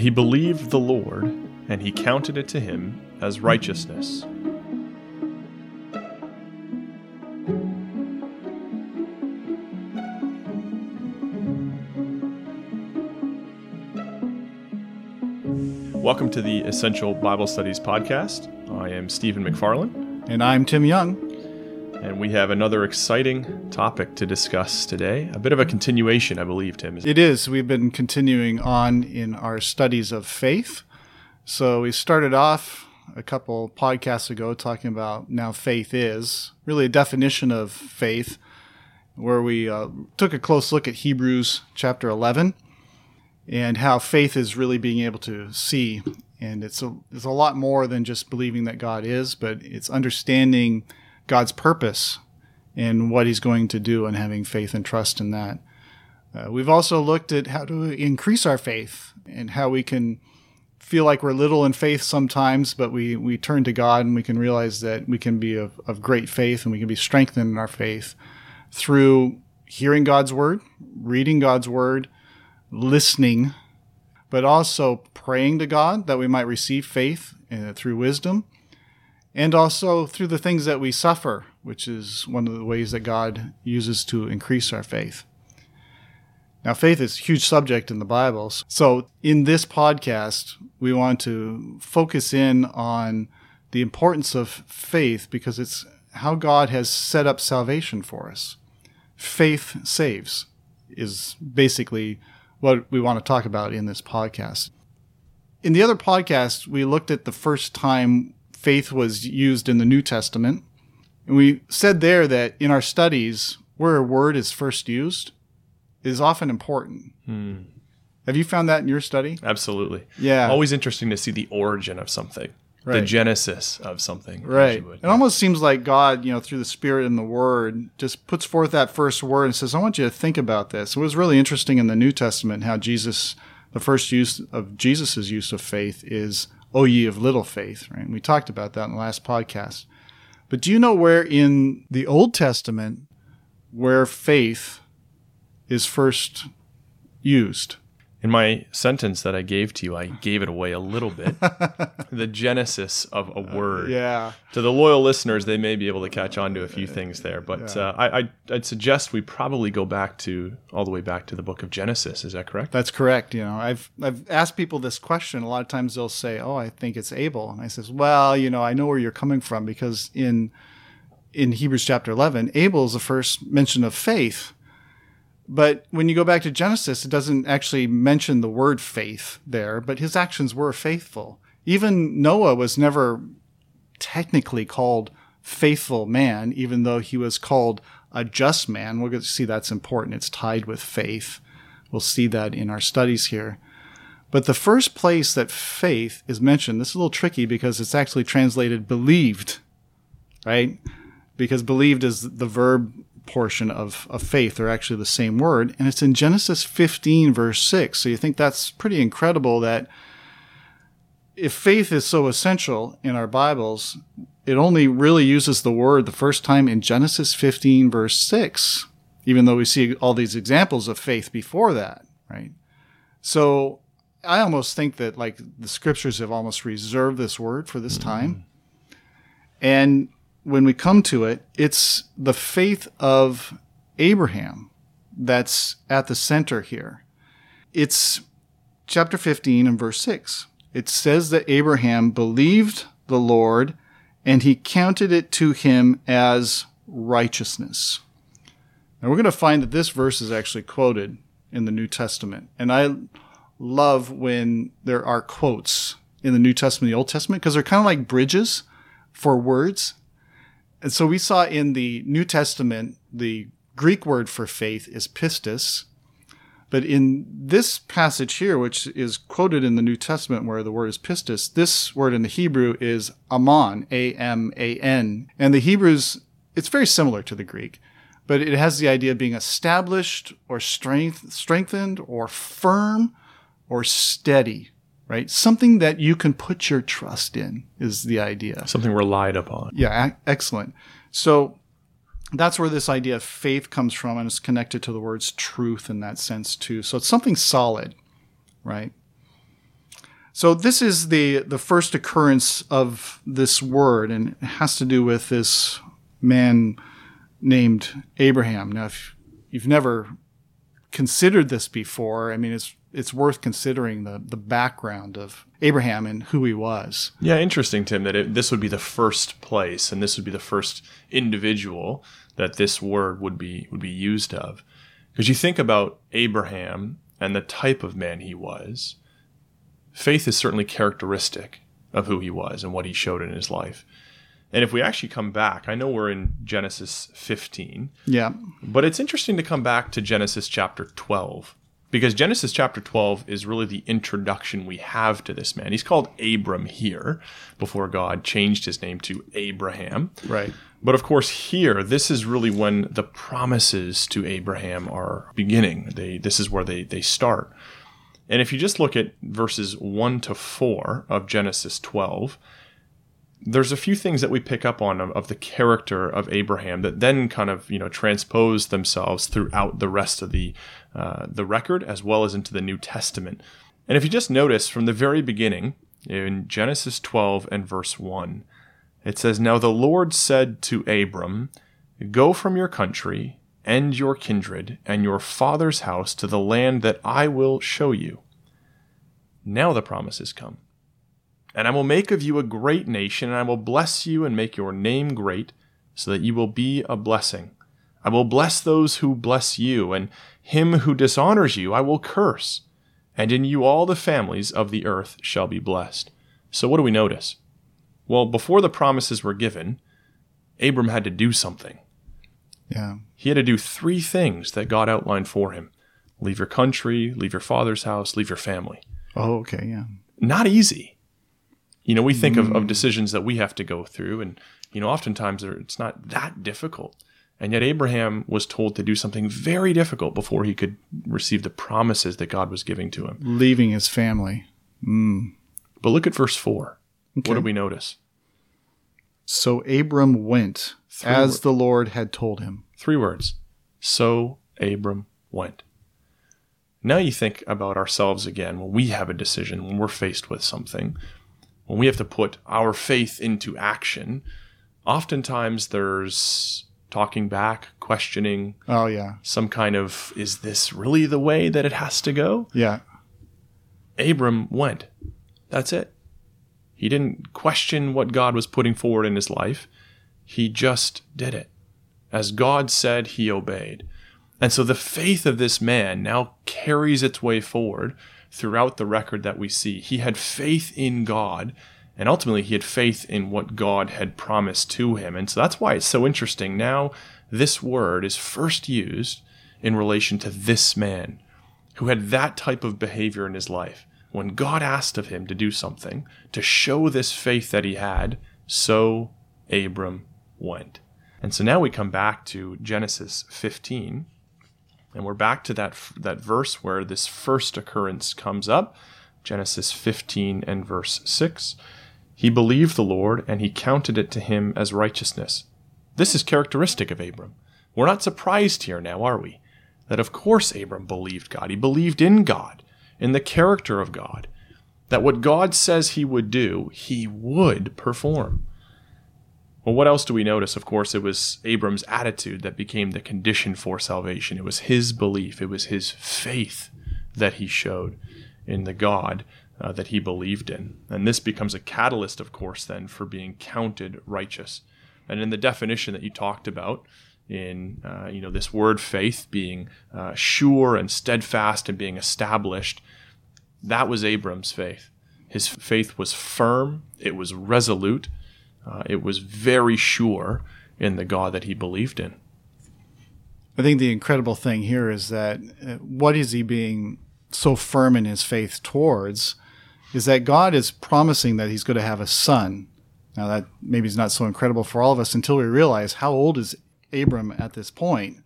And he believed the Lord, and he counted it to him as righteousness. Welcome to the Essential Bible Studies podcast. I am Stephen McFarland. And I'm Tim Young. And we have another exciting topic to discuss today. A bit of a continuation, I believe, Tim. It is. We've been continuing on in our studies of faith. So we started off a couple podcasts ago talking about now faith is really a definition of faith, where we uh, took a close look at Hebrews chapter 11 and how faith is really being able to see. And it's a, it's a lot more than just believing that God is, but it's understanding God's purpose and what He's going to do and having faith and trust in that. Uh, we've also looked at how to increase our faith and how we can feel like we're little in faith sometimes, but we, we turn to God and we can realize that we can be of, of great faith and we can be strengthened in our faith through hearing God's word, reading God's word, listening, but also praying to God that we might receive faith uh, through wisdom, and also through the things that we suffer, which is one of the ways that God uses to increase our faith. Now, faith is a huge subject in the Bible. So, in this podcast, we want to focus in on the importance of faith because it's how God has set up salvation for us. Faith saves, is basically what we want to talk about in this podcast. In the other podcast, we looked at the first time faith was used in the New Testament. And we said there that in our studies, where a word is first used is often important. Hmm. Have you found that in your study? Absolutely. Yeah. Always interesting to see the origin of something. Right. The genesis of something. Right. It almost seems like God, you know, through the Spirit and the Word, just puts forth that first word and says, I want you to think about this. It was really interesting in the New Testament how Jesus, the first use of Jesus' use of faith is, O ye of little faith, right? We talked about that in the last podcast. But do you know where in the Old Testament, where faith is first used? In my sentence that I gave to you, I gave it away a little bit. the genesis of a word. Uh, yeah. To the loyal listeners, they may be able to catch on to a few things there, but yeah. uh, I, would suggest we probably go back to all the way back to the book of Genesis. Is that correct? That's correct. You know, I've I've asked people this question. A lot of times they'll say, "Oh, I think it's Abel," and I says, "Well, you know, I know where you're coming from because in in Hebrews chapter 11, Abel is the first mention of faith." But when you go back to Genesis, it doesn't actually mention the word faith there, but his actions were faithful. Even Noah was never technically called faithful man, even though he was called a just man. To see that's important. It's tied with faith. We'll see that in our studies here. But the first place that faith is mentioned, this is a little tricky because it's actually translated believed, right? Because believed is the verb portion of, of faith are actually the same word, and it's in Genesis 15, verse 6. So you think that's pretty incredible that if faith is so essential in our Bibles, it only really uses the word the first time in Genesis 15, verse 6, even though we see all these examples of faith before that, right? So I almost think that like the scriptures have almost reserved this word for this mm-hmm. time. And when we come to it, it's the faith of Abraham that's at the center here. It's chapter 15 and verse 6. It says that Abraham believed the Lord and he counted it to him as righteousness. Now we're going to find that this verse is actually quoted in the New Testament. And I love when there are quotes in the New Testament, the Old Testament, because they're kind of like bridges for words and so we saw in the New Testament, the Greek word for faith is pistis. But in this passage here, which is quoted in the New Testament where the word is pistis, this word in the Hebrew is aman, A M A N. And the Hebrews, it's very similar to the Greek, but it has the idea of being established or strength, strengthened or firm or steady right? Something that you can put your trust in is the idea. Something relied upon. Yeah, excellent. So that's where this idea of faith comes from, and it's connected to the words truth in that sense too. So it's something solid, right? So this is the the first occurrence of this word, and it has to do with this man named Abraham. Now, if you've never considered this before, I mean, it's it's worth considering the the background of Abraham and who he was. Yeah, interesting, Tim. That it, this would be the first place, and this would be the first individual that this word would be would be used of, because you think about Abraham and the type of man he was. Faith is certainly characteristic of who he was and what he showed in his life. And if we actually come back, I know we're in Genesis 15. Yeah. But it's interesting to come back to Genesis chapter 12 because Genesis chapter 12 is really the introduction we have to this man. He's called Abram here before God changed his name to Abraham. Right. But of course, here, this is really when the promises to Abraham are beginning. They, this is where they, they start. And if you just look at verses 1 to 4 of Genesis 12, there's a few things that we pick up on of, of, the character of Abraham that then kind of you know transpose themselves throughout the rest of the uh, the record as well as into the New Testament. And if you just notice from the very beginning in Genesis 12 and verse 1, it says, Now the Lord said to Abram, Go from your country and your kindred and your father's house to the land that I will show you. Now the promises come. And I will make of you a great nation, and I will bless you and make your name great, so that you will be a blessing. I will bless those who bless you, and him who dishonors you I will curse. And in you all the families of the earth shall be blessed. So what do we notice? Well, before the promises were given, Abram had to do something. Yeah. He had to do three things that God outlined for him leave your country, leave your father's house, leave your family. Oh, okay. Yeah. Not easy. You know, we think mm. of, of decisions that we have to go through, and, you know, oftentimes it's not that difficult. And yet, Abraham was told to do something very difficult before he could receive the promises that God was giving to him. Leaving his family. Mm. But look at verse 4. Okay. What do we notice? So Abram went Three as words. the Lord had told him. Three words. So Abram went. Now you think about ourselves again when we have a decision, when we're faced with something, when we have to put our faith into action. Oftentimes there's talking back, questioning. Oh yeah. Some kind of is this really the way that it has to go? Yeah. Abram went. That's it. He didn't question what God was putting forward in his life. He just did it. As God said, he obeyed. And so the faith of this man now carries its way forward throughout the record that we see. He had faith in God and ultimately, he had faith in what God had promised to him. And so that's why it's so interesting. Now, this word is first used in relation to this man who had that type of behavior in his life. When God asked of him to do something, to show this faith that he had, so Abram went. And so now we come back to Genesis 15, and we're back to that, that verse where this first occurrence comes up Genesis 15 and verse 6. He believed the Lord, and he counted it to him as righteousness. This is characteristic of Abram. We're not surprised here now, are we? That of course Abram believed God. He believed in God, in the character of God. That what God says he would do, he would perform. Well, what else do we notice? Of course, it was Abram's attitude that became the condition for salvation. It was his belief, it was his faith that he showed in the God uh, that he believed in. And this becomes a catalyst, of course, then for being counted righteous. And in the definition that you talked about, in uh, you know this word faith being uh, sure and steadfast and being established, that was Abram's faith. His faith was firm. It was resolute. Uh, it was very sure in the God that he believed in. I think the incredible thing here is that uh, what is he being so firm in his faith towards? Is that God is promising that he's going to have a son. Now, that maybe is not so incredible for all of us until we realize how old is Abram at this point.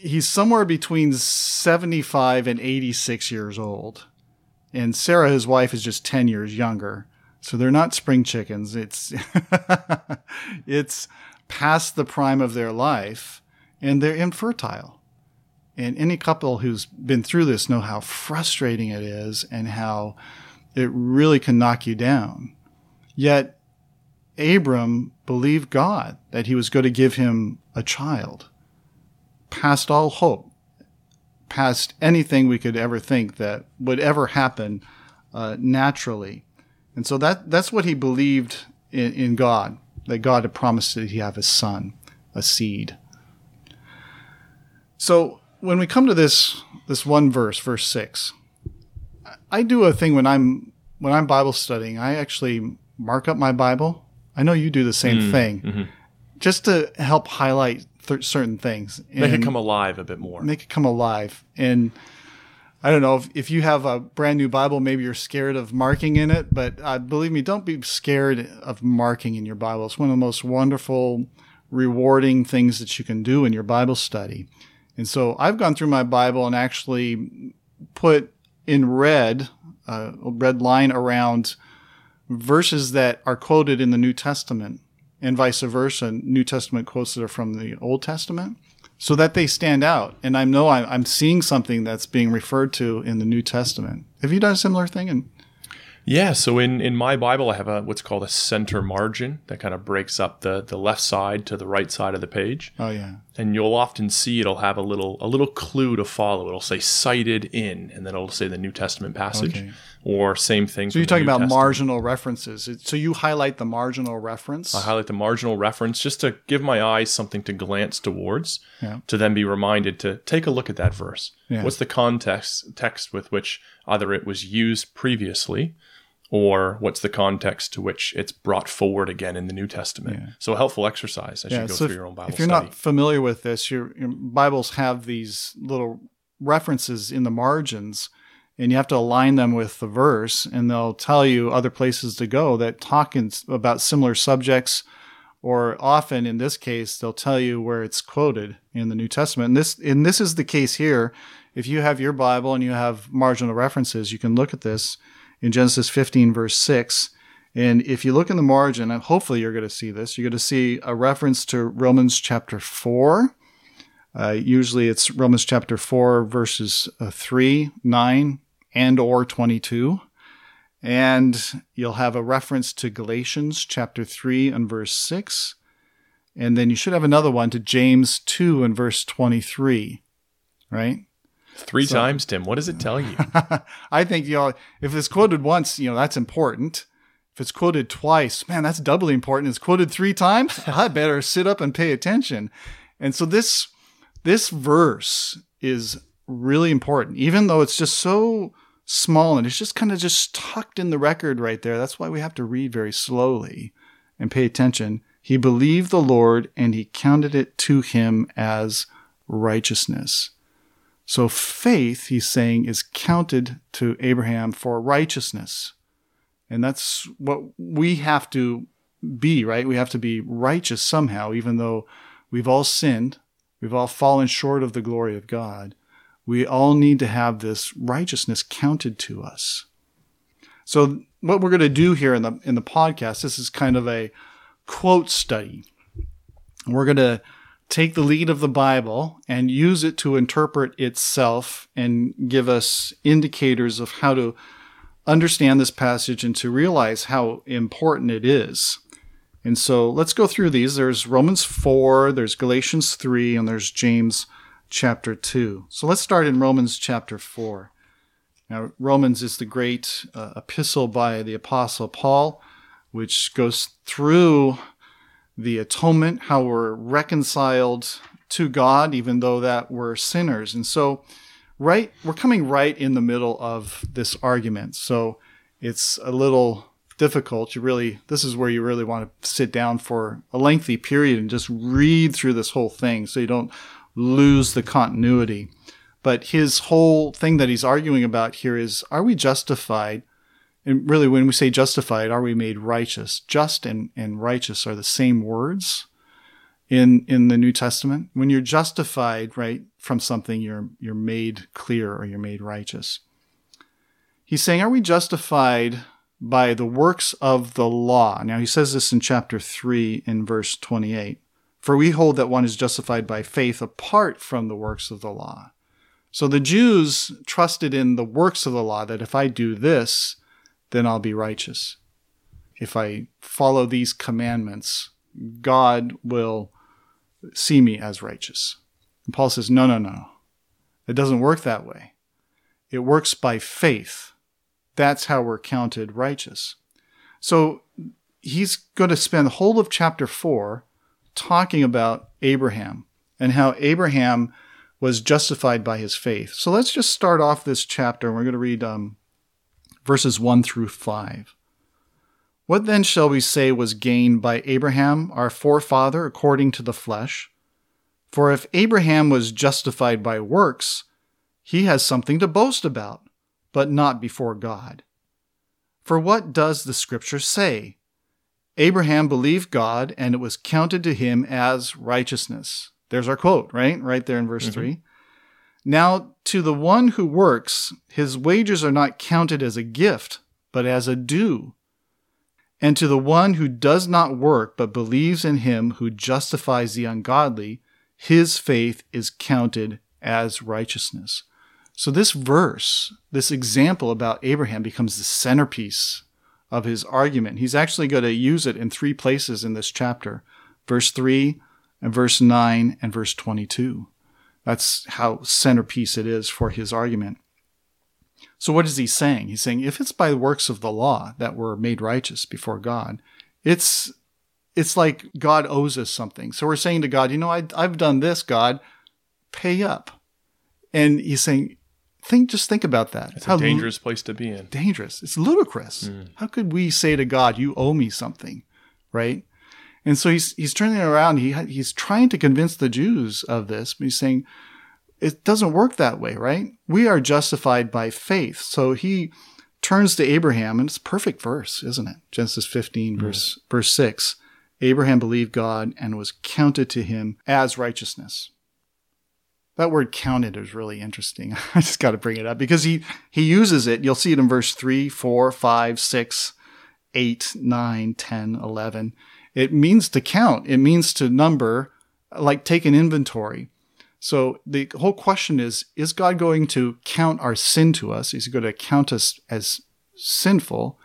He's somewhere between 75 and 86 years old. And Sarah, his wife, is just 10 years younger. So they're not spring chickens. It's, it's past the prime of their life and they're infertile. And any couple who's been through this know how frustrating it is and how it really can knock you down. Yet Abram believed God that he was going to give him a child, past all hope, past anything we could ever think that would ever happen uh, naturally. And so that that's what he believed in, in God, that God had promised that he'd have a son, a seed. So when we come to this this one verse, verse six, I do a thing when I'm when I'm Bible studying. I actually mark up my Bible. I know you do the same Mm, thing, mhm. just to help highlight th- certain things. Make it come alive a bit more. make it come alive. And I don't know if, if you have a brand new Bible, maybe you're scared of marking in it, but uh, believe me, don't be scared of marking in your Bible. It's one of the most wonderful, rewarding things that you can do in your Bible study. And so I've gone through my Bible and actually put in red, uh, a red line around verses that are quoted in the New Testament and vice versa, New Testament quotes that are from the Old Testament so that they stand out. And I know I'm, seeing something that's being referred to in the New Testament. Have you done a similar thing? And Yeah, so in, in my Bible, I have a what's called a center margin that kind of breaks up the, the left side to the right side of the page. oh yeah, And you'll often see it'll have a little a little clue to follow. It'll say cited in, and then it'll say the New Testament passage, Okay. or same thing. so you're talking about marginal references. So you highlight the marginal reference. I highlight the marginal reference just to give my eyes something to glance towards, Yeah. to then be reminded to take a look at that verse. Yeah. What's the context text with which either it was used previously, or what's the context to which it's brought forward again in the New Testament? Yeah. So a helpful exercise as you go so through if, your own Bible study. if you're study. not familiar with this, your, your Bibles have these little references in the margins, and you have to align them with the verse, and they'll tell you other places to go that talk in, about similar subjects, or often in this case, they'll tell you where it's quoted in the New Testament. And this, and this is the case here. If you have your Bible and you have marginal references, you can look at this in Genesis 15, verse 6. And if you look in the margin, hopefully you're going to see this, you're going to see a reference to Romans chapter 4. Uh, usually it's Romans chapter 4, verses uh, 3, 9, and or 22. And you'll have a reference to Galatians chapter 3 and verse 6. And then you should have another one to James 2 and verse 23, right? Three So- times, Tim. What does it tell you? I think you know if it's quoted once, you know that's important. If it's quoted twice, man, that's doubly important. It's quoted three times. I better sit up and pay attention. And so this this verse is really important, even though it's just so small and it's just kind of just tucked in the record right there. That's why we have to read very slowly and pay attention. He believed the Lord and he counted it to him as righteousness. So faith, he's saying, is counted to Abraham for righteousness. And that's what we have to be, right? We have to be righteous somehow, even though we've all sinned, we've all fallen short of the glory of God. We all need to have this righteousness counted to us. So what we're going to do here in the in the podcast, this is kind of a quote study. We're going to take the lead of the Bible and use it to interpret itself and give us indicators of how to understand this passage and to realize how important it is. And so let's go through these. There's Romans 4, there's Galatians 3, and there's James chapter 2. So let's start in Romans chapter 4. Now, Romans is the great uh, epistle by the Apostle Paul, which goes through the atonement, how we're reconciled to God, even though that we're sinners. And so, right, we're coming right in the middle of this argument. So it's a little difficult. You really, this is where you really want to sit down for a lengthy period and just read through this whole thing so you don't lose the continuity. But his whole thing that he's arguing about here is are we justified? And really, when we say justified, are we made righteous? Just and, and righteous are the same words in in the New Testament. When you're justified, right, from something, you're you're made clear or you're made righteous. He's saying, are we justified by the works of the law? Now he says this in chapter three in verse twenty-eight. For we hold that one is justified by faith apart from the works of the law. So the Jews trusted in the works of the law that if I do this, then I'll be righteous. If I follow these commandments, God will see me as righteous. And Paul says, no, no, no. It doesn't work that way. It works by faith. That's how we're counted righteous. So he's going to spend the whole of chapter 4 talking about Abraham and how Abraham was justified by his faith. So let's just start off this chapter. and We're going to read um, verses 1 through 5. What then shall we say was gained by Abraham, our forefather, according to the flesh? For if Abraham was justified by works, he has something to boast about, but not before God. For what does the Scripture say? Abraham believed God, and it was counted to him as righteousness. There's our quote, right? Right there in verse mm-hmm. 3. Now, to the one who works, his wages are not counted as a gift, but as a due. And to the one who does not work, but believes in him who justifies the ungodly, his faith is counted as righteousness. So, this verse, this example about Abraham, becomes the centerpiece of his argument. He's actually going to use it in three places in this chapter verse 3, and verse 9, and verse 22. That's how centerpiece it is for his argument. So, what is he saying? He's saying if it's by works of the law that we're made righteous before God, it's it's like God owes us something. So we're saying to God, you know, I, I've done this, God, pay up. And he's saying, think, just think about that. It's How a dangerous place to be in. Dangerous. It's ludicrous. Mm. How could we say to God, you owe me something, right? And so he's he's turning around. He he's trying to convince the Jews of this. But he's saying it doesn't work that way, right? We are justified by faith. So he turns to Abraham, and it's a perfect verse, isn't it? Genesis 15, mm. verse verse six. Abraham believed God and was counted to him as righteousness. That word counted is really interesting. I just got to bring it up because he, he uses it. You'll see it in verse 3, 4, 5, 6, 8, 9, 10, 11. It means to count, it means to number, like take an inventory. So the whole question is Is God going to count our sin to us? Is he going to count us as sinful?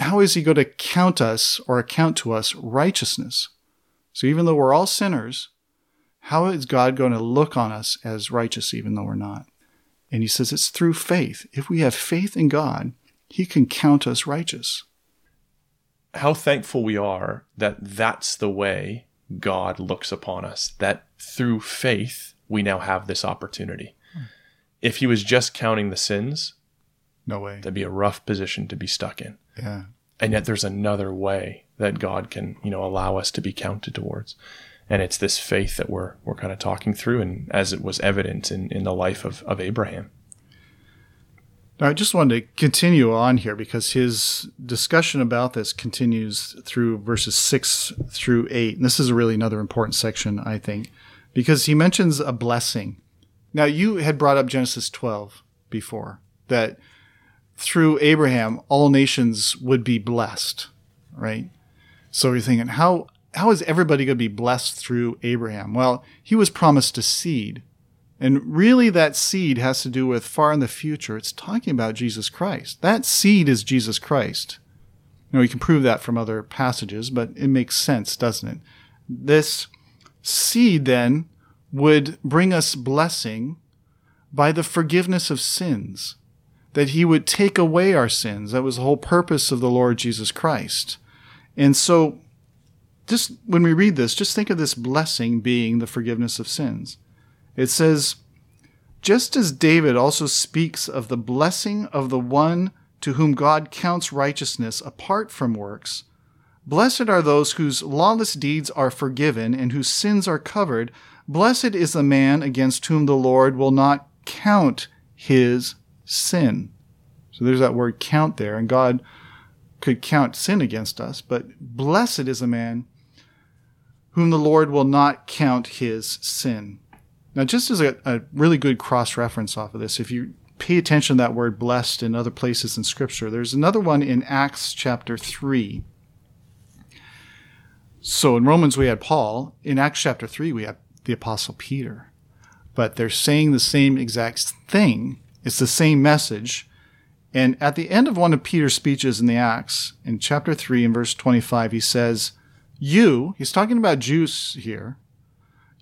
how is he going to count us or account to us righteousness? So even though we're all sinners, how is God going to look on us as righteous even though we're not? And he says it's through faith. If we have faith in God, he can count us righteous. How thankful we are that that's the way God looks upon us, that through faith we now have this opportunity. Hmm. If he was just counting the sins, no way. That'd be a rough position to be stuck in. Yeah. And yet there's another way that God can, you know, allow us to be counted towards. And it's this faith that we're we're kind of talking through and as it was evident in, in the life of, of Abraham. Now, I just wanted to continue on here because his discussion about this continues through verses six through eight. And this is really another important section, I think, because he mentions a blessing. Now, you had brought up Genesis 12 before, that through Abraham, all nations would be blessed, right? So you're thinking, how how is everybody going to be blessed through Abraham? Well, he was promised a seed. And really, that seed has to do with far in the future. It's talking about Jesus Christ. That seed is Jesus Christ. Now, we can prove that from other passages, but it makes sense, doesn't it? This seed then would bring us blessing by the forgiveness of sins that he would take away our sins. That was the whole purpose of the Lord Jesus Christ. And so, just when we read this, just think of this blessing being the forgiveness of sins. It says, just as David also speaks of the blessing of the one to whom God counts righteousness apart from works, blessed are those whose lawless deeds are forgiven and whose sins are covered. Blessed is the man against whom the Lord will not count his sin. So there's that word count there, and God could count sin against us, but blessed is a man whom the Lord will not count his sin. Now, just as a, a really good cross reference off of this, if you pay attention to that word blessed in other places in Scripture, there's another one in Acts chapter 3. So in Romans, we had Paul. In Acts chapter 3, we have the Apostle Peter. But they're saying the same exact thing it's the same message. And at the end of one of Peter's speeches in the Acts, in chapter 3 and verse 25, he says, You, he's talking about Jews here,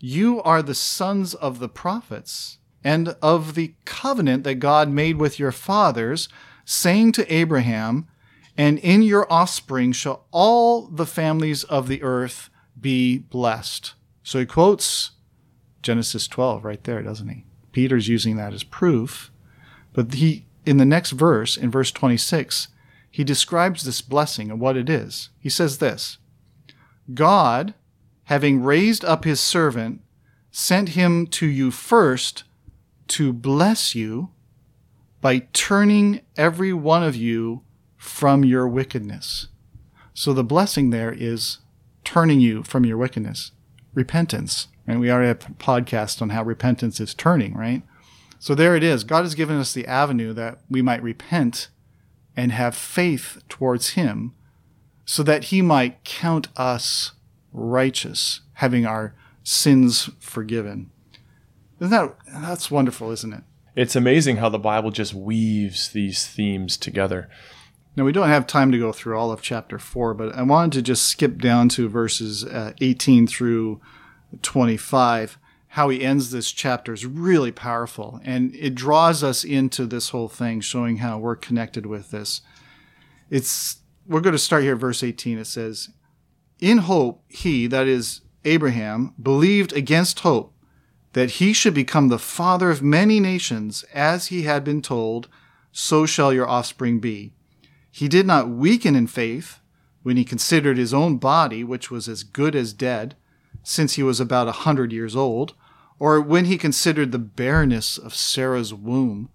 you are the sons of the prophets and of the covenant that God made with your fathers, saying to Abraham, And in your offspring shall all the families of the earth be blessed. So he quotes Genesis 12 right there, doesn't he? Peter's using that as proof. But he, in the next verse, in verse 26, he describes this blessing and what it is. He says this God, having raised up his servant, sent him to you first to bless you by turning every one of you from your wickedness. So the blessing there is turning you from your wickedness, repentance. And we already have a podcast on how repentance is turning, right? So there it is. God has given us the avenue that we might repent and have faith towards Him so that He might count us righteous, having our sins forgiven. Isn't that that's wonderful, isn't it? It's amazing how the Bible just weaves these themes together. Now, we don't have time to go through all of chapter 4, but I wanted to just skip down to verses uh, 18 through 25. How he ends this chapter is really powerful, and it draws us into this whole thing, showing how we're connected with this. It's we're going to start here at verse 18. It says, In hope, he, that is Abraham, believed against hope that he should become the father of many nations, as he had been told, so shall your offspring be. He did not weaken in faith when he considered his own body, which was as good as dead, since he was about a hundred years old, or when he considered the barrenness of Sarah's womb.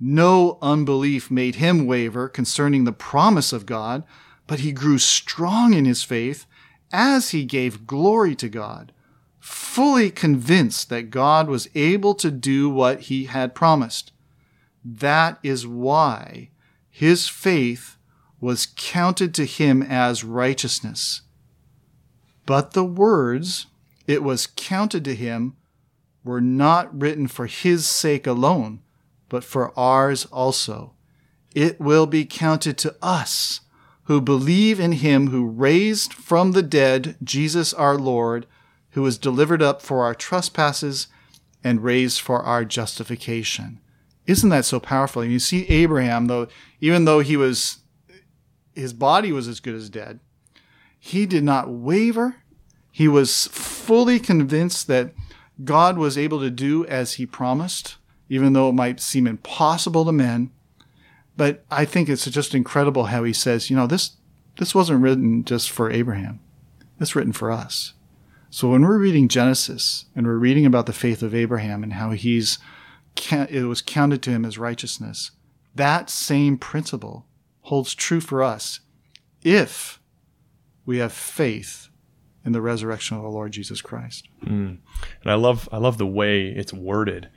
No unbelief made him waver concerning the promise of God, but he grew strong in his faith as he gave glory to God, fully convinced that God was able to do what he had promised. That is why his faith was counted to him as righteousness. But the words, it was counted to him, were not written for his sake alone, but for ours also. It will be counted to us who believe in him who raised from the dead Jesus our Lord, who was delivered up for our trespasses and raised for our justification. Isn't that so powerful? You see Abraham, though, even though he was, his body was as good as dead, he did not waver. He was fully convinced that God was able to do as he promised, even though it might seem impossible to men. But I think it's just incredible how he says, you know, this this wasn't written just for Abraham. It's written for us. So when we're reading Genesis and we're reading about the faith of Abraham and how he's it was counted to him as righteousness, that same principle holds true for us if we have faith in the resurrection of the Lord Jesus Christ. Mm. And I love I love the way it's worded.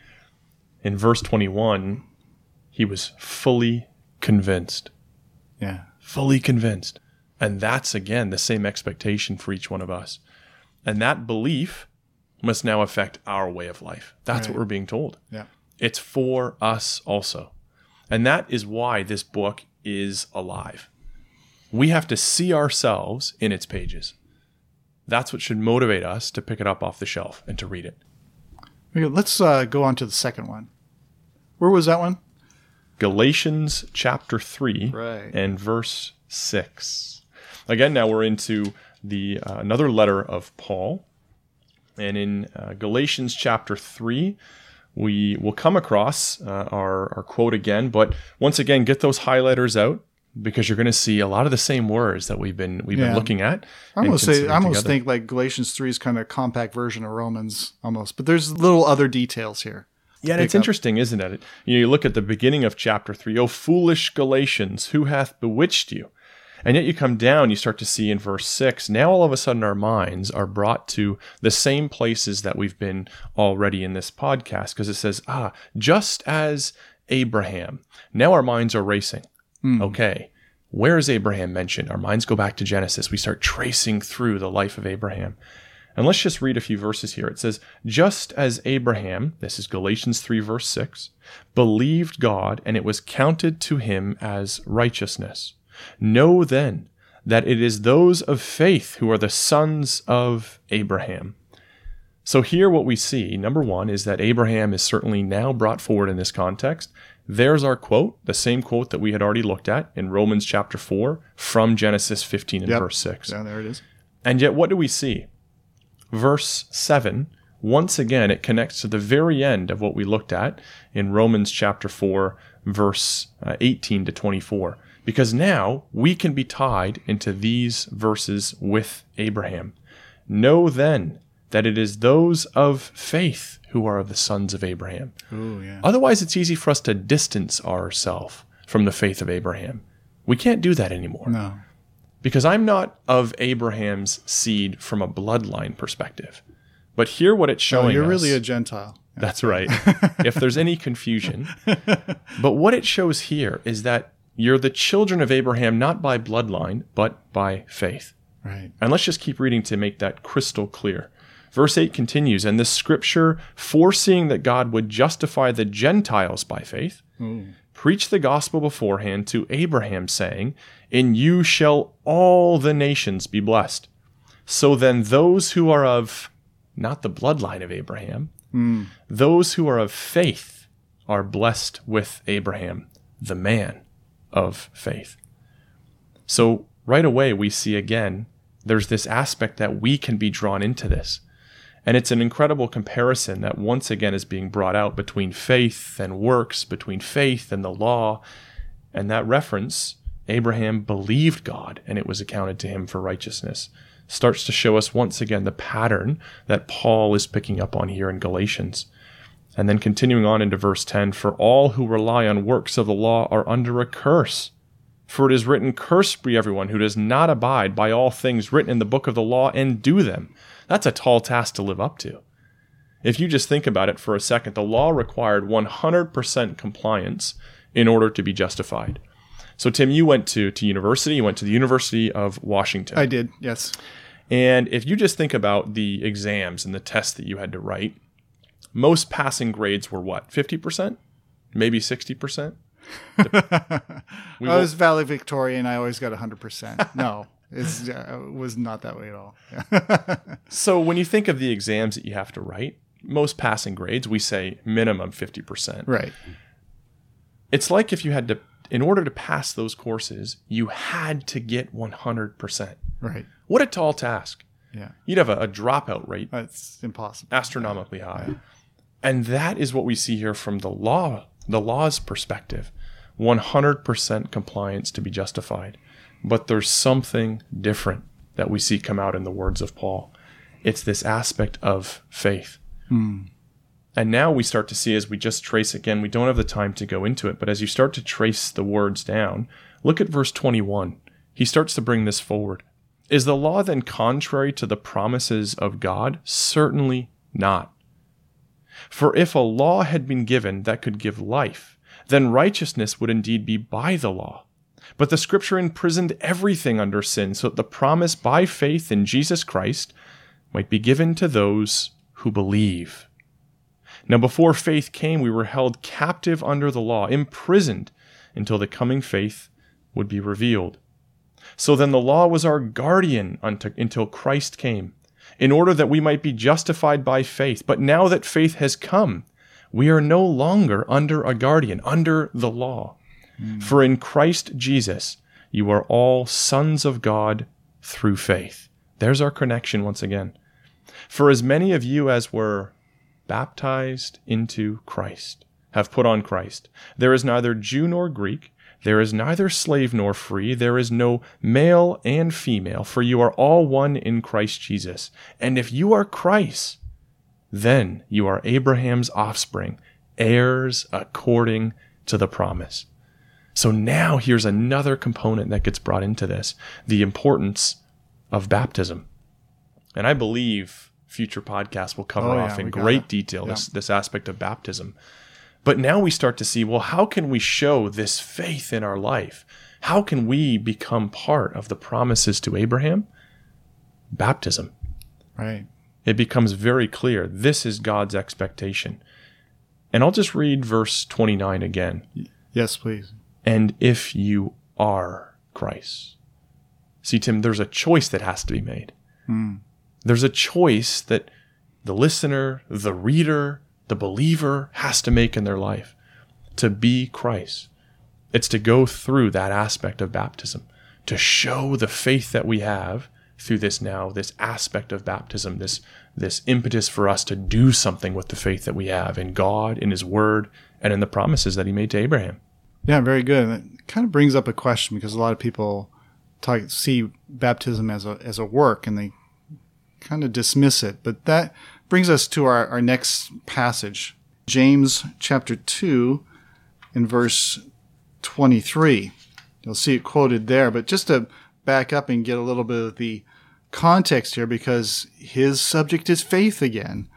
In verse 21, he was fully convinced. Yeah. Fully convinced. And that's again the same expectation for each one of us. And that belief must now affect our way of life. That's right. what we're being told. Yeah. It's for us also. And that is why this book is alive. We have to see ourselves in its pages. That's what should motivate us to pick it up off the shelf and to read it. Okay, let's uh, go on to the second one. Where was that one? Galatians chapter 3 right. and verse 6. Again, now we're into the uh, another letter of Paul. And in uh, Galatians chapter 3, we will come across uh, our, our quote again. But once again, get those highlighters out because you're going to see a lot of the same words that we've been we've yeah. been looking at. I almost say I almost think like Galatians three is kind of a compact version of Romans almost, but there's little other details here. Yeah, and it's up. interesting, isn't it? You, know, you look at the beginning of chapter three. 3, O foolish Galatians, who hath bewitched you? And yet you come down, you start to see in verse 6, now all of a sudden our minds are brought to the same places that we've been already in this podcast, because it says, ah, just as Abraham. Now our minds are racing. Mm. Okay, where is Abraham mentioned? Our minds go back to Genesis. We start tracing through the life of Abraham. And let's just read a few verses here. It says, Just as Abraham, this is Galatians 3, verse 6, believed God, and it was counted to him as righteousness. Know then that it is those of faith who are the sons of Abraham. So, here what we see, number one, is that Abraham is certainly now brought forward in this context. There's our quote, the same quote that we had already looked at in Romans chapter 4 from Genesis 15 and Yep. verse 6. Yeah, there it is. And yet, what do we see? Verse 7, once again, it connects to the very end of what we looked at in Romans chapter 4, verse uh, 18 to 24. Because now we can be tied into these verses with Abraham. Know then that it is those of faith who are the sons of Abraham. Oh, yeah. Otherwise, it's easy for us to distance ourselves from the faith of Abraham. We can't do that anymore No. Because I'm not of Abraham's seed from a bloodline perspective. But hear what it's No, showing you're us. really a Gentile. That's right. if there's any confusion. But what it shows here is that you're the children of Abraham not by bloodline, but by faith. Right. And let's just keep reading to make that crystal clear. Verse 8 continues, and this scripture, foreseeing that God would justify the Gentiles by faith, preached the gospel beforehand to Abraham, saying, In you shall all the nations be blessed. So then, those who are of not the bloodline of Abraham, hmm. those who are of faith are blessed with Abraham, the man of faith. So, right away, we see again, there's this aspect that we can be drawn into this. And it's an incredible comparison that once again is being brought out between faith and works, between faith and the law. And that reference, Abraham believed God and it was accounted to him for righteousness, starts to show us once again the pattern that Paul is picking up on here in Galatians. And then continuing on into verse 10 For all who rely on works of the law are under a curse. For it is written, Cursed be everyone who does not abide by all things written in the book of the law and do them. That's a tall task to live up to. If you just think about it for a second, the law required 100% compliance in order to be justified. So, Tim, you went to, to university, you went to the University of Washington. I did. Yes. And if you just think about the exams and the tests that you had to write, most passing grades were what? 50%? Maybe 60%? We I was valedictorian. I always got 100%. No, it's, uh, it was not that way at all. So when you think of the exams that you have to write, most passing grades, we say minimum 50%. right. It's like if you had to, in order to pass those courses, you had to get 100%. Right. What a tall task. Yeah. You'd have a, a dropout rate That's impossible. astronomically high. And that is what we see here from the law, the law's perspective 100% compliance to be justified. But there's something different that we see come out in the words of Paul. It's this aspect of faith. Hmm. And now we start to see, as we just trace again, we don't have the time to go into it, but as you start to trace the words down, look at verse 21. He starts to bring this forward. Is the law then contrary to the promises of God? Certainly not. For if a law had been given that could give life, then righteousness would indeed be by the law. But the scripture imprisoned everything under sin so that the promise by faith in Jesus Christ might be given to those who believe. Now, before faith came, we were held captive under the law, imprisoned until the coming faith would be revealed. So then the law was our guardian until Christ came, in order that we might be justified by faith. But now that faith has come, we are no longer under a guardian, under the law. Mm. For in Christ Jesus, you are all sons of God through faith. There's our connection once again. For as many of you as were baptized into Christ have put on Christ, there is neither Jew nor Greek, there is neither slave nor free, there is no male and female, for you are all one in Christ Jesus. And if you are Christ, then you are Abraham's offspring, heirs according to the promise. So now here's another component that gets brought into this the importance of baptism. And I believe future podcasts will cover Oh, yeah, off in great detail this, this aspect of baptism. But now we start to see well, how can we show this faith in our life? How can we become part of the promises to Abraham? Baptism. Right. it becomes very clear this is God's expectation. And I'll just read verse 29 again. Yes, please. And if you are Christ. See, Tim, there's a choice that has to be made. Hmm. There's a choice that the listener, the reader, the believer has to make in their life to be Christ. It's to go through that aspect of baptism, to show the faith that we have through this now, this aspect of baptism, this this impetus for us to do something with the faith that we have in God, in His Word, and in the promises that He made to Abraham. Yeah, very good. And it kind of brings up a question because a lot of people talk, see baptism as a as a work and they kind of dismiss it. But that brings us to our, our next passage, James chapter two, in verse twenty three. You'll see it quoted there. But just to back up and get a little bit of the context here, because his subject is faith again,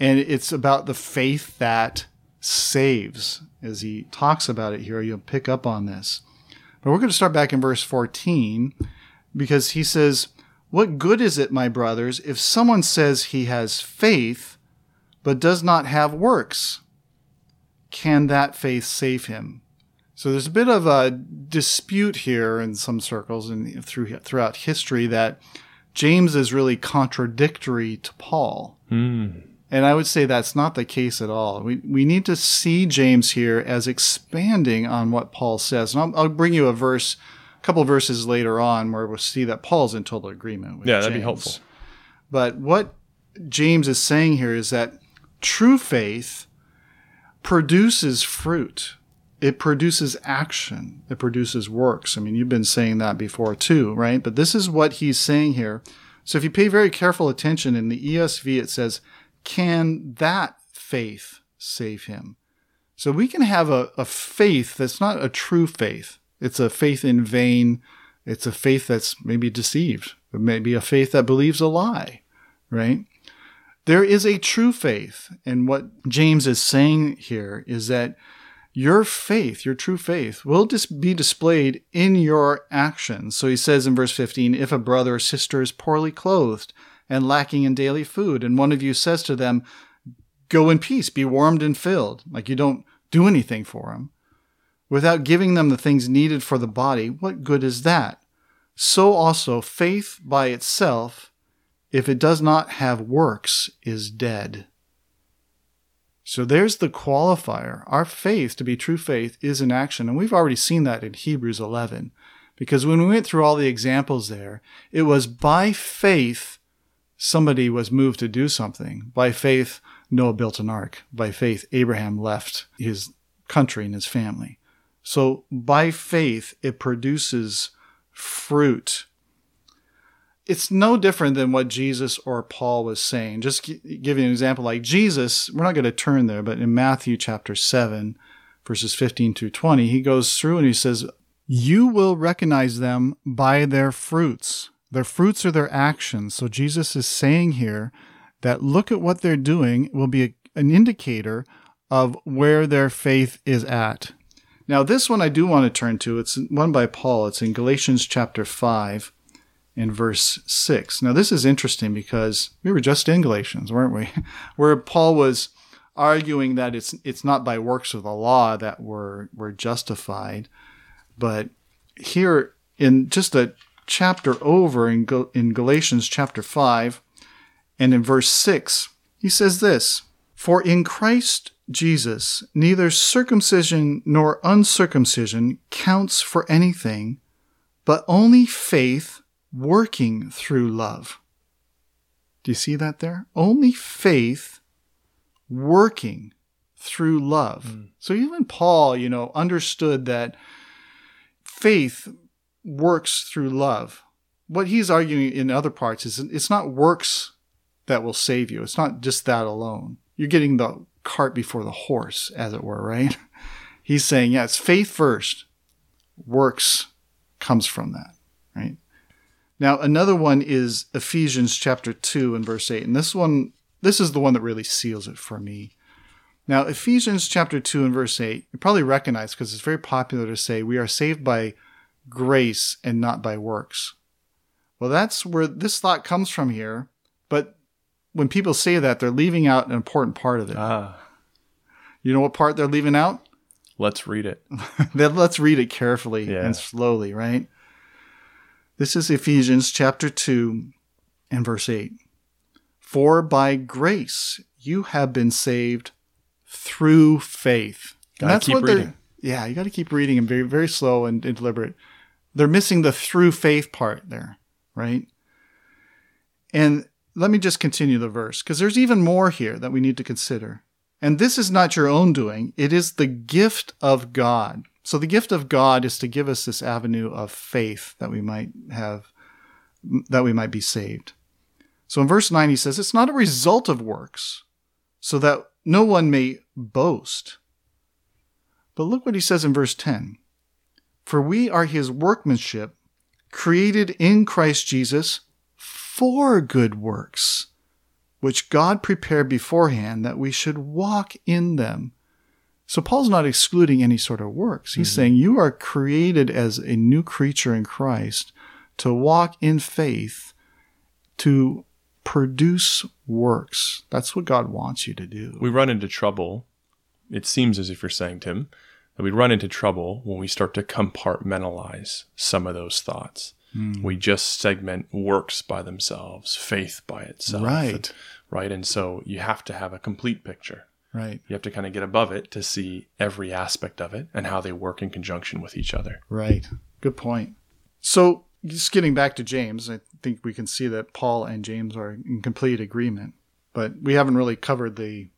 and it's about the faith that saves. As he talks about it here, you'll pick up on this. But we're going to start back in verse 14 because he says, What good is it, my brothers, if someone says he has faith but does not have works? Can that faith save him? So there's a bit of a dispute here in some circles and through, throughout history that James is really contradictory to Paul. Hmm. And I would say that's not the case at all. We, we need to see James here as expanding on what Paul says. And I'll, I'll bring you a verse, a couple of verses later on, where we'll see that Paul's in total agreement with Yeah, that'd be helpful. But what James is saying here is that true faith produces fruit. It produces action. It produces works. I mean, you've been saying that before too, right? But this is what he's saying here. So if you pay very careful attention in the ESV, it says, can that faith save him? So we can have a, a faith that's not a true faith. It's a faith in vain. It's a faith that's maybe deceived. It may be a faith that believes a lie, right? There is a true faith. And what James is saying here is that your faith, your true faith, will just be displayed in your actions. So he says in verse 15 if a brother or sister is poorly clothed and lacking in daily food, and one of you says to them, Go in peace, be warmed and filled, like you don't do anything for them, without giving them the things needed for the body, what good is that? So also, faith by itself, if it does not have works, is dead. So there's the qualifier. Our faith, to be true faith, is in action. And we've already seen that in Hebrews 11. Because when we went through all the examples there, it was by faith somebody was moved to do something. By faith, Noah built an ark. By faith, Abraham left his country and his family. So by faith, it produces fruit. It's no different than what Jesus or Paul was saying. Just give you an example like Jesus, we're not going to turn there, but in Matthew chapter 7, verses 15 through 20, he goes through and he says, You will recognize them by their fruits. Their fruits are their actions. So Jesus is saying here that look at what they're doing will be a, an indicator of where their faith is at. Now, this one I do want to turn to. It's one by Paul. It's in Galatians chapter 5 in verse 6. Now, this is interesting because we were just in Galatians, weren't we? Where Paul was arguing that it's it's not by works of the law that we're, we're justified, but here in just a chapter over in, Gal- in Galatians chapter 5 and in verse 6, he says this For in Christ Jesus, neither circumcision nor uncircumcision counts for anything, but only faith working through love. Do you see that there? Only faith working through love. Hmm. So even Paul, you know, understood that faith works through love. What he's arguing in other parts is it's not works that will save you. It's not just that alone. You're getting the cart before the horse, as it were, right? He's saying, yeah, it's faith first. Works comes from that, right? Now, another one is Ephesians chapter 2 and verse 8. And this one, this is the one that really seals it for me. Now, Ephesians chapter 2 and verse 8, you probably recognize because it's very popular to say we are saved by grace and not by works. Well, that's where this thought comes from here. But when people say that, they're leaving out an important part of it. Ah, You know what part they're leaving out? let's read it. Then let's read it carefully Yeah. and slowly, right? This is Ephesians chapter 2 and verse 8. For by grace you have been saved through faith. And Gotta keep they're- reading. Yeah, you got to keep reading and very, very slow and, and deliberate. They're missing the through faith part there, right? And let me just continue the verse because there's even more here that we need to consider. And this is not your own doing, it is the gift of God. So the gift of God is to give us this avenue of faith that we might have, that we might be saved. So in verse 9, he says, It's not a result of works, so that no one may boast. But look what he says in verse 10 For we are his workmanship, created in Christ Jesus for good works, which God prepared beforehand that we should walk in them. So Paul's not excluding any sort of works. He's mm-hmm. saying you are created as a new creature in Christ to walk in faith, to produce works. That's what God wants you to do. We run into trouble. It seems as if you're saying, Tim, we run into trouble when we start to compartmentalize some of those thoughts. Hmm. We just segment works by themselves, faith by itself. Right. Right. And so you have to have a complete picture. Right. You have to kind of get above it to see every aspect of it and how they work in conjunction with each other. Right. Good point. So, just getting back to James, I think we can see that Paul and James are in complete agreement. But we haven't really covered the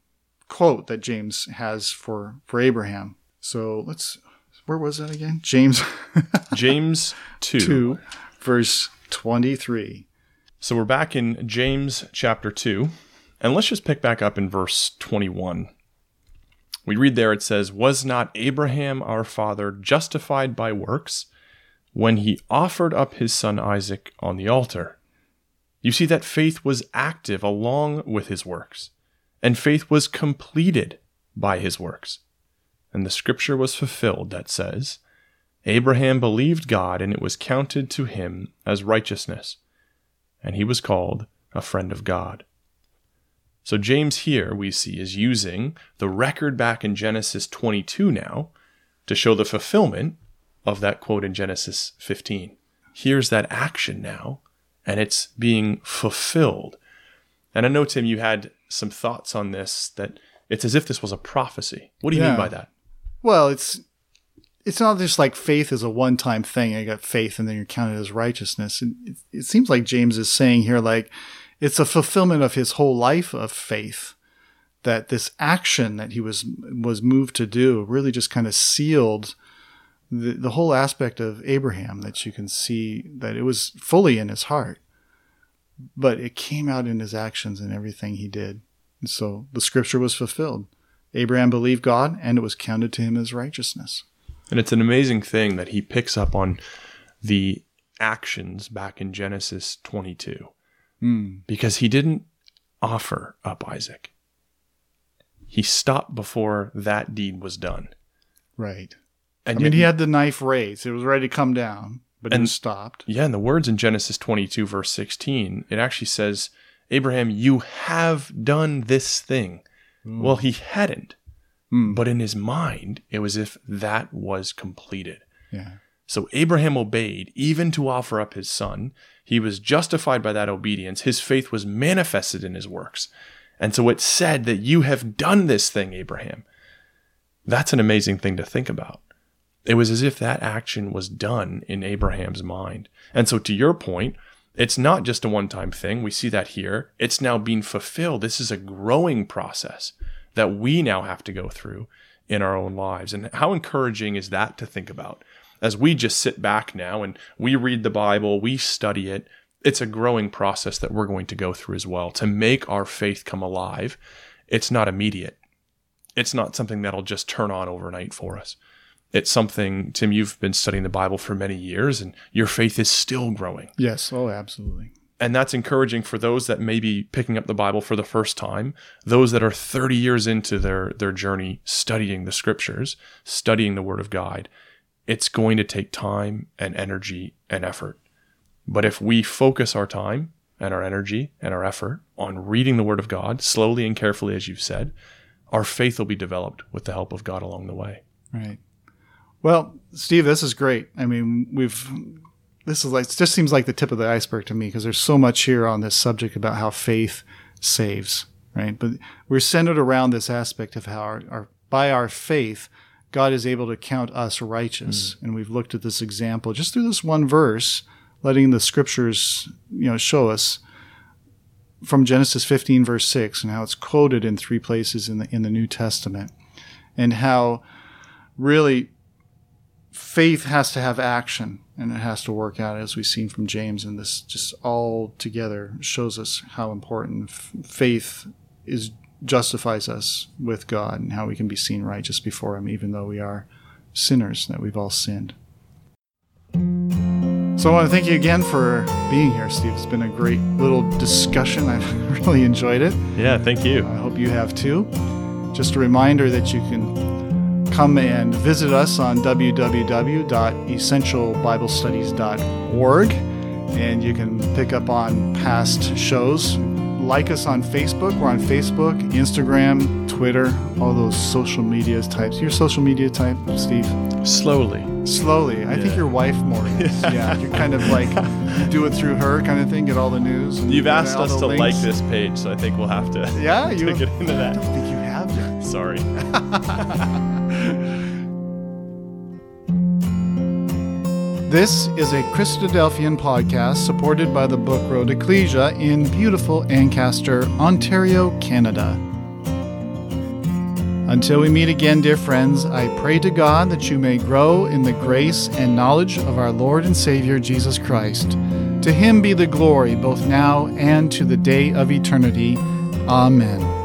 quote that James has for for Abraham. So, let's where was that again? James James 2. 2 verse 23. So we're back in James chapter 2, and let's just pick back up in verse 21. We read there, it says, Was not Abraham our father justified by works when he offered up his son Isaac on the altar? You see that faith was active along with his works, and faith was completed by his works. And the scripture was fulfilled that says, Abraham believed God, and it was counted to him as righteousness and he was called a friend of God. So, James here we see is using the record back in Genesis 22 now to show the fulfillment of that quote in Genesis 15. Here's that action now, and it's being fulfilled. And I know, Tim, you had some thoughts on this that it's as if this was a prophecy. What do you mean by that? Well, it's it's not just like faith is a one-time thing. I got faith and then you're counted as righteousness. And it, it seems like James is saying here like it's a fulfillment of his whole life of faith that this action that he was was moved to do really just kind of sealed the, the whole aspect of Abraham that you can see that it was fully in his heart but it came out in his actions and everything he did and so the scripture was fulfilled Abraham believed God and it was counted to him as righteousness And it's an amazing thing that he picks up on the actions back in Genesis 22 hmm. because he didn't offer up Isaac. He stopped before that deed was done. right And I mean, yet- he had the knife raised. It was ready to come down, but it And- was stopped. yeah, and the words in Genesis 22, verse 16, it actually says, Abraham, you have done this thing. Well, he hadn't. Hmm. But in his mind, it was if that was completed. Yeah. So Abraham obeyed, even to offer up his son. He was justified by that obedience. His faith was manifested in his works. And so it said that you have done this thing, Abraham. That's an amazing thing to think about. It was as if that action was done in Abraham's mind. And so, to your point, it's not just a one time thing. We see that here. It's now being fulfilled. This is a growing process that we now have to go through in our own lives. And how encouraging is that to think about? As we just sit back now and we read the Bible, we study it, it's a growing process that we're going to go through as well to make our faith come alive. It's not immediate, it's not something that'll just turn on overnight for us. It's something, Tim, you've been studying the Bible for many years and your faith is still growing. Yes. Oh, absolutely. And that's encouraging for those that may be picking up the Bible for the first time, those that are 30 years into their, their journey studying the scriptures, studying the Word of God. It's going to take time and energy and effort. But if we focus our time and our energy and our effort on reading the Word of God slowly and carefully, as you've said, our faith will be developed with the help of God along the way. Right. Well, Steve, this is great. I mean, we've this is like it just seems like the tip of the iceberg to me because there's so much here on this subject about how faith saves, right? But we're centered around this aspect of how our, our by our faith, God is able to count us righteous, mm. and we've looked at this example just through this one verse, letting the scriptures, you know, show us from Genesis 15 verse 6 and how it's quoted in three places in the in the New Testament, and how really faith has to have action and it has to work out as we've seen from James and this just all together shows us how important f- faith is justifies us with God and how we can be seen righteous before him even though we are sinners that we've all sinned. So I want to thank you again for being here, Steve. It's been a great little discussion. I've really enjoyed it. Yeah, thank you. I hope you have too. Just a reminder that you can come and visit us on www.essentialbiblestudies.org and you can pick up on past shows. Like us on Facebook. We're on Facebook, Instagram, Twitter, all those social media types. Your social media type, Steve? Slowly. Slowly. I yeah. think your wife more is. yeah. You're kind of like do it through her kind of thing, get all the news. You've asked us to links. like this page, so I think we'll have to, yeah, you, to get into that. I don't think you have yet. Sorry. This is a Christadelphian podcast supported by the Book Road Ecclesia in beautiful Ancaster, Ontario, Canada. Until we meet again, dear friends, I pray to God that you may grow in the grace and knowledge of our Lord and Savior Jesus Christ. To him be the glory both now and to the day of eternity. Amen.